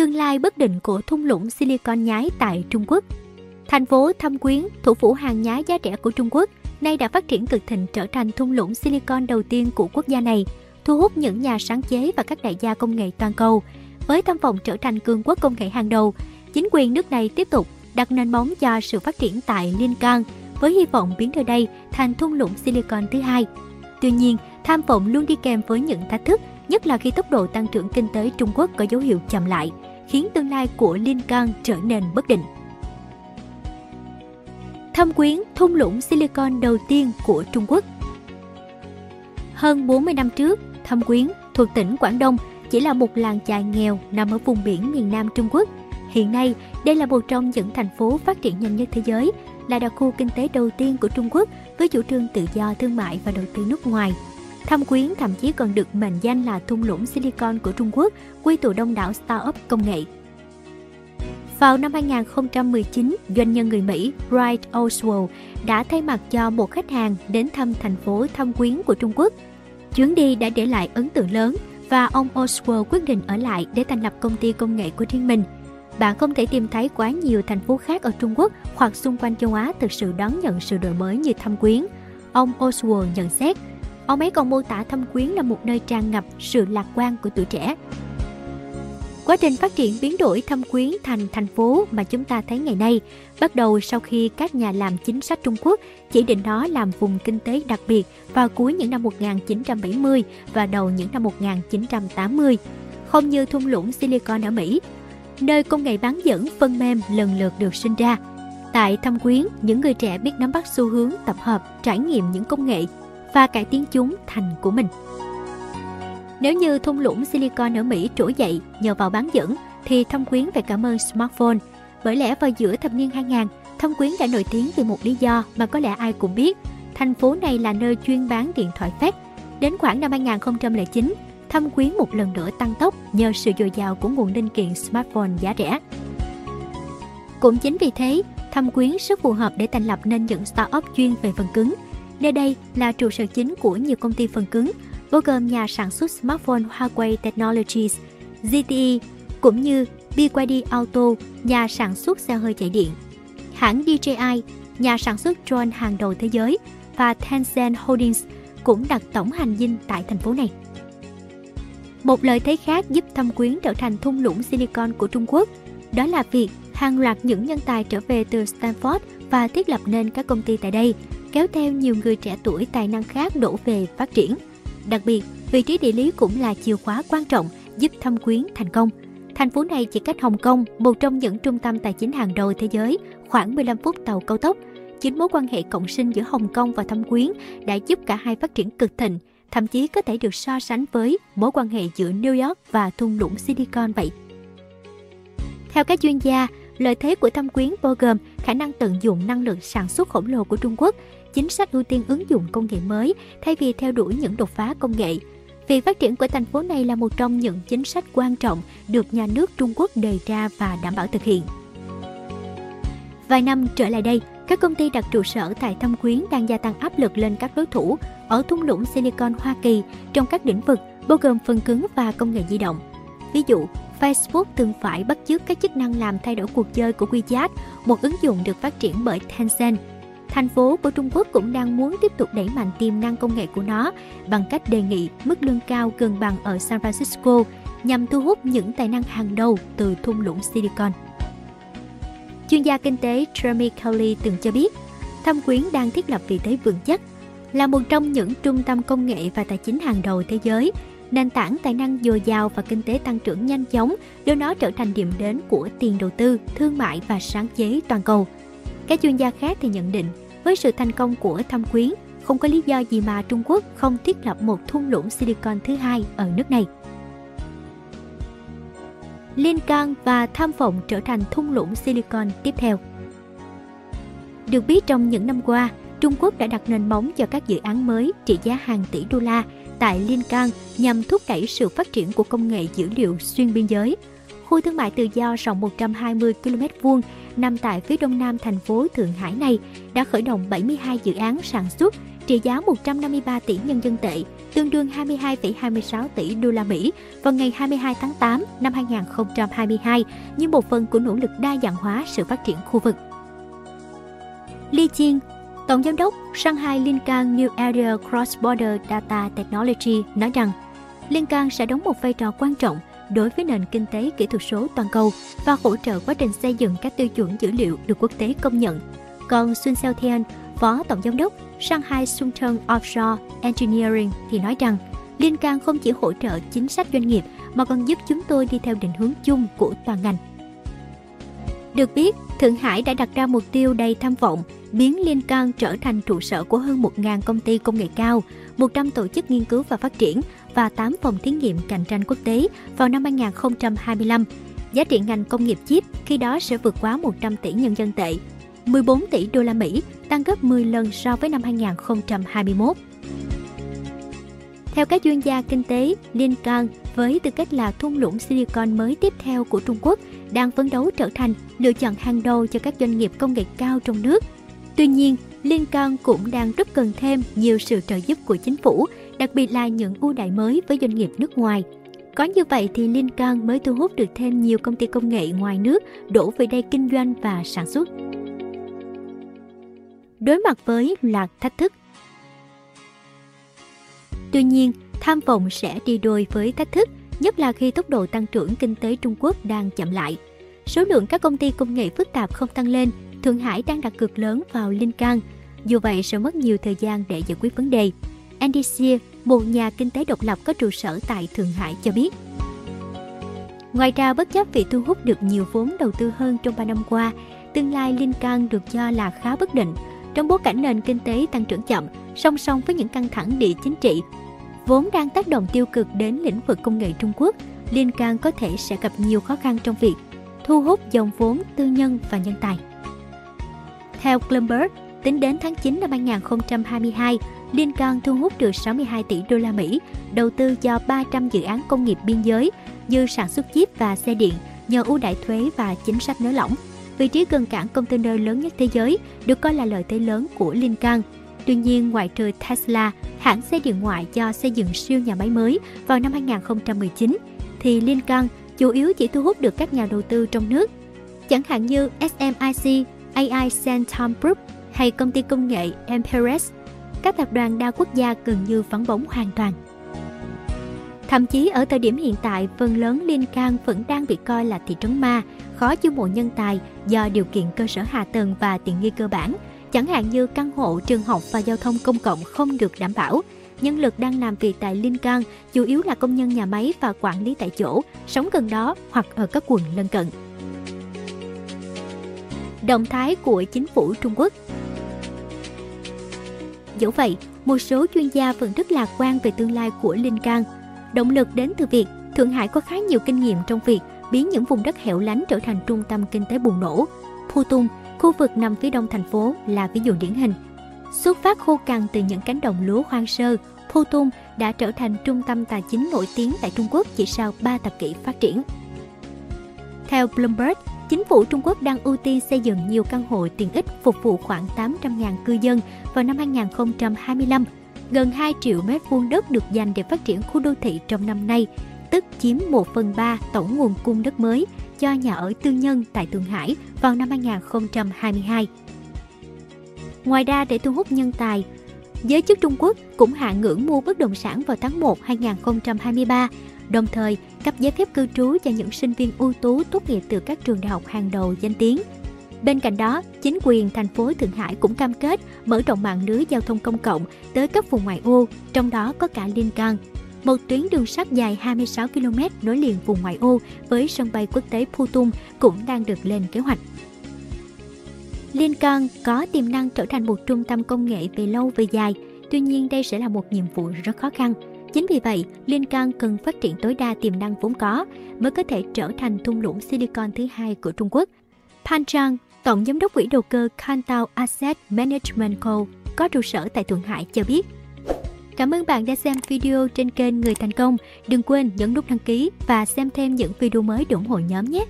Tương lai bất định của thung lũng Silicon nhái tại Trung Quốc Thành phố Thâm Quyến, thủ phủ hàng nhái giá rẻ của Trung Quốc, nay đã phát triển cực thịnh trở thành thung lũng Silicon đầu tiên của quốc gia này, thu hút những nhà sáng chế và các đại gia công nghệ toàn cầu. Với tham vọng trở thành cường quốc công nghệ hàng đầu, chính quyền nước này tiếp tục đặt nền móng cho sự phát triển tại Liên Cang, với hy vọng biến nơi đây thành thung lũng Silicon thứ hai. Tuy nhiên, tham vọng luôn đi kèm với những thách thức, nhất là khi tốc độ tăng trưởng kinh tế Trung Quốc có dấu hiệu chậm lại, khiến tương lai của Liên trở nên bất định. Thâm quyến thung lũng silicon đầu tiên của Trung Quốc Hơn 40 năm trước, Thâm Quyến thuộc tỉnh Quảng Đông chỉ là một làng chài nghèo nằm ở vùng biển miền Nam Trung Quốc. Hiện nay, đây là một trong những thành phố phát triển nhanh nhất thế giới, là đặc khu kinh tế đầu tiên của Trung Quốc với chủ trương tự do thương mại và đầu tư nước ngoài. Thâm Quyến thậm chí còn được mệnh danh là thung lũng silicon của Trung Quốc, quy tụ đông đảo startup công nghệ. Vào năm 2019, doanh nhân người Mỹ Bright Oswald đã thay mặt cho một khách hàng đến thăm thành phố Thâm Quyến của Trung Quốc. Chuyến đi đã để lại ấn tượng lớn và ông Oswald quyết định ở lại để thành lập công ty công nghệ của riêng mình. Bạn không thể tìm thấy quá nhiều thành phố khác ở Trung Quốc hoặc xung quanh châu Á thực sự đón nhận sự đổi mới như Thâm Quyến. Ông Oswald nhận xét, ông ấy còn mô tả Thâm Quyến là một nơi tràn ngập sự lạc quan của tuổi trẻ. Quá trình phát triển biến đổi thâm quyến thành thành phố mà chúng ta thấy ngày nay bắt đầu sau khi các nhà làm chính sách Trung Quốc chỉ định nó làm vùng kinh tế đặc biệt vào cuối những năm 1970 và đầu những năm 1980, không như thung lũng Silicon ở Mỹ, nơi công nghệ bán dẫn phân mềm lần lượt được sinh ra. Tại Thâm Quyến, những người trẻ biết nắm bắt xu hướng tập hợp, trải nghiệm những công nghệ và cải tiến chúng thành của mình. Nếu như thung lũng Silicon ở Mỹ trỗi dậy nhờ vào bán dẫn, thì Thâm Quyến phải cảm ơn smartphone. Bởi lẽ vào giữa thập niên 2000, Thâm Quyến đã nổi tiếng vì một lý do mà có lẽ ai cũng biết. Thành phố này là nơi chuyên bán điện thoại phép. Đến khoảng năm 2009, Thâm Quyến một lần nữa tăng tốc nhờ sự dồi dào của nguồn linh kiện smartphone giá rẻ. Cũng chính vì thế, Thâm Quyến rất phù hợp để thành lập nên những startup chuyên về phần cứng. Nơi đây là trụ sở chính của nhiều công ty phần cứng bao gồm nhà sản xuất smartphone Huawei Technologies, ZTE, cũng như BYD Auto, nhà sản xuất xe hơi chạy điện. Hãng DJI, nhà sản xuất drone hàng đầu thế giới, và Tencent Holdings cũng đặt tổng hành dinh tại thành phố này. Một lợi thế khác giúp Thâm Quyến trở thành thung lũng Silicon của Trung Quốc, đó là việc hàng loạt những nhân tài trở về từ Stanford và thiết lập nên các công ty tại đây, kéo theo nhiều người trẻ tuổi tài năng khác đổ về phát triển. Đặc biệt, vị trí địa lý cũng là chìa khóa quan trọng giúp thâm quyến thành công. Thành phố này chỉ cách Hồng Kông, một trong những trung tâm tài chính hàng đầu thế giới, khoảng 15 phút tàu cao tốc. Chính mối quan hệ cộng sinh giữa Hồng Kông và Thâm Quyến đã giúp cả hai phát triển cực thịnh, thậm chí có thể được so sánh với mối quan hệ giữa New York và thung lũng Silicon vậy. Theo các chuyên gia, lợi thế của Thâm Quyến bao gồm khả năng tận dụng năng lượng sản xuất khổng lồ của Trung Quốc, chính sách ưu tiên ứng dụng công nghệ mới thay vì theo đuổi những đột phá công nghệ. Việc phát triển của thành phố này là một trong những chính sách quan trọng được nhà nước Trung Quốc đề ra và đảm bảo thực hiện. Vài năm trở lại đây, các công ty đặt trụ sở tại Thâm Quyến đang gia tăng áp lực lên các đối thủ ở thung lũng Silicon Hoa Kỳ trong các lĩnh vực bao gồm phần cứng và công nghệ di động. Ví dụ, Facebook từng phải bắt chước các chức năng làm thay đổi cuộc chơi của WeChat, một ứng dụng được phát triển bởi Tencent Thành phố của Trung Quốc cũng đang muốn tiếp tục đẩy mạnh tiềm năng công nghệ của nó bằng cách đề nghị mức lương cao gần bằng ở San Francisco nhằm thu hút những tài năng hàng đầu từ thung lũng Silicon. Chuyên gia kinh tế Jeremy Kelly từng cho biết, Thâm Quyến đang thiết lập vị thế vững chắc, là một trong những trung tâm công nghệ và tài chính hàng đầu thế giới. Nền tảng tài năng dồi dào và kinh tế tăng trưởng nhanh chóng đưa nó trở thành điểm đến của tiền đầu tư, thương mại và sáng chế toàn cầu – các chuyên gia khác thì nhận định, với sự thành công của thâm quyến, không có lý do gì mà Trung Quốc không thiết lập một thung lũng Silicon thứ hai ở nước này. Liên can và tham vọng trở thành thung lũng Silicon tiếp theo. Được biết trong những năm qua, Trung Quốc đã đặt nền móng cho các dự án mới trị giá hàng tỷ đô la tại Liên Cang nhằm thúc đẩy sự phát triển của công nghệ dữ liệu xuyên biên giới. Khu thương mại tự do rộng 120 km vuông nằm tại phía đông nam thành phố Thượng Hải này đã khởi động 72 dự án sản xuất trị giá 153 tỷ nhân dân tệ, tương đương 22,26 tỷ đô la Mỹ vào ngày 22 tháng 8 năm 2022 như một phần của nỗ lực đa dạng hóa sự phát triển khu vực. Li Jin, Tổng Giám đốc Shanghai Linkan New Area Cross Border Data Technology nói rằng Linkan sẽ đóng một vai trò quan trọng đối với nền kinh tế kỹ thuật số toàn cầu và hỗ trợ quá trình xây dựng các tiêu chuẩn dữ liệu được quốc tế công nhận. Còn Sun Xiaotian, Phó Tổng Giám đốc Shanghai Sungtong Offshore Engineering thì nói rằng Liên can không chỉ hỗ trợ chính sách doanh nghiệp mà còn giúp chúng tôi đi theo định hướng chung của toàn ngành. Được biết, Thượng Hải đã đặt ra mục tiêu đầy tham vọng biến Liên can trở thành trụ sở của hơn 1.000 công ty công nghệ cao, 100 tổ chức nghiên cứu và phát triển và 8 phòng thí nghiệm cạnh tranh quốc tế vào năm 2025. Giá trị ngành công nghiệp chip khi đó sẽ vượt quá 100 tỷ nhân dân tệ, 14 tỷ đô la Mỹ, tăng gấp 10 lần so với năm 2021. Theo các chuyên gia kinh tế, Liên Cang với tư cách là thung lũng Silicon mới tiếp theo của Trung Quốc đang phấn đấu trở thành lựa chọn hàng đầu cho các doanh nghiệp công nghệ cao trong nước. Tuy nhiên, Liên Cang cũng đang rất cần thêm nhiều sự trợ giúp của chính phủ, đặc biệt là những ưu đại mới với doanh nghiệp nước ngoài. Có như vậy thì Liên Cang mới thu hút được thêm nhiều công ty công nghệ ngoài nước đổ về đây kinh doanh và sản xuất đối mặt với loạt thách thức. Tuy nhiên, tham vọng sẽ đi đôi với thách thức, nhất là khi tốc độ tăng trưởng kinh tế Trung Quốc đang chậm lại. Số lượng các công ty công nghệ phức tạp không tăng lên, Thượng Hải đang đặt cược lớn vào Linh Cang. Dù vậy sẽ mất nhiều thời gian để giải quyết vấn đề. Andy Sear, một nhà kinh tế độc lập có trụ sở tại Thượng Hải cho biết. Ngoài ra, bất chấp việc thu hút được nhiều vốn đầu tư hơn trong 3 năm qua, tương lai Linh Cang được cho là khá bất định trong bối cảnh nền kinh tế tăng trưởng chậm, song song với những căng thẳng địa chính trị, vốn đang tác động tiêu cực đến lĩnh vực công nghệ Trung Quốc, Liên can có thể sẽ gặp nhiều khó khăn trong việc thu hút dòng vốn tư nhân và nhân tài. Theo Bloomberg, tính đến tháng 9 năm 2022, Liên thu hút được 62 tỷ đô la Mỹ đầu tư cho 300 dự án công nghiệp biên giới như sản xuất chip và xe điện nhờ ưu đại thuế và chính sách nới lỏng vị trí gần cảng container lớn nhất thế giới, được coi là lợi thế lớn của Lincoln. Tuy nhiên, ngoại trừ Tesla, hãng xe điện ngoại cho xây dựng siêu nhà máy mới vào năm 2019, thì Lincoln chủ yếu chỉ thu hút được các nhà đầu tư trong nước. Chẳng hạn như SMIC, AI Centum Group hay công ty công nghệ Empires, Các tập đoàn đa quốc gia gần như vắng bóng hoàn toàn. Thậm chí ở thời điểm hiện tại, phần lớn Liên Cang vẫn đang bị coi là thị trấn ma, khó chiêu mộ nhân tài do điều kiện cơ sở hạ tầng và tiện nghi cơ bản, chẳng hạn như căn hộ, trường học và giao thông công cộng không được đảm bảo. Nhân lực đang làm việc tại Liên Cang chủ yếu là công nhân nhà máy và quản lý tại chỗ, sống gần đó hoặc ở các quận lân cận. Động thái của chính phủ Trung Quốc Dẫu vậy, một số chuyên gia vẫn rất lạc quan về tương lai của Linh Cang. Động lực đến từ việc Thượng Hải có khá nhiều kinh nghiệm trong việc biến những vùng đất hẻo lánh trở thành trung tâm kinh tế bùng nổ. Phu Tung, khu vực nằm phía đông thành phố là ví dụ điển hình. Xuất phát khô cằn từ những cánh đồng lúa hoang sơ, Phu Tung đã trở thành trung tâm tài chính nổi tiếng tại Trung Quốc chỉ sau 3 thập kỷ phát triển. Theo Bloomberg, chính phủ Trung Quốc đang ưu tiên xây dựng nhiều căn hộ tiện ích phục vụ khoảng 800.000 cư dân vào năm 2025. Gần 2 triệu mét vuông đất được dành để phát triển khu đô thị trong năm nay, tức chiếm 1 phần 3 tổng nguồn cung đất mới cho nhà ở tư nhân tại Thượng Hải vào năm 2022. Ngoài ra, để thu hút nhân tài, giới chức Trung Quốc cũng hạ ngưỡng mua bất động sản vào tháng 1 2023, đồng thời cấp giấy phép cư trú cho những sinh viên ưu tú tốt nghiệp từ các trường đại học hàng đầu danh tiếng. Bên cạnh đó, chính quyền thành phố Thượng Hải cũng cam kết mở rộng mạng lưới giao thông công cộng tới các vùng ngoại ô, trong đó có cả Liên Cang, một tuyến đường sắt dài 26 km nối liền vùng ngoại ô với sân bay quốc tế Putung cũng đang được lên kế hoạch. Liên Cang có tiềm năng trở thành một trung tâm công nghệ về lâu về dài, tuy nhiên đây sẽ là một nhiệm vụ rất khó khăn. Chính vì vậy, Liên Cang cần phát triển tối đa tiềm năng vốn có mới có thể trở thành thung lũng Silicon thứ hai của Trung Quốc. Pan Chang, Tổng Giám đốc quỹ đầu cơ Kantao Asset Management Co. có trụ sở tại Thượng Hải cho biết, Cảm ơn bạn đã xem video trên kênh Người Thành Công. Đừng quên nhấn nút đăng ký và xem thêm những video mới để ủng hộ nhóm nhé.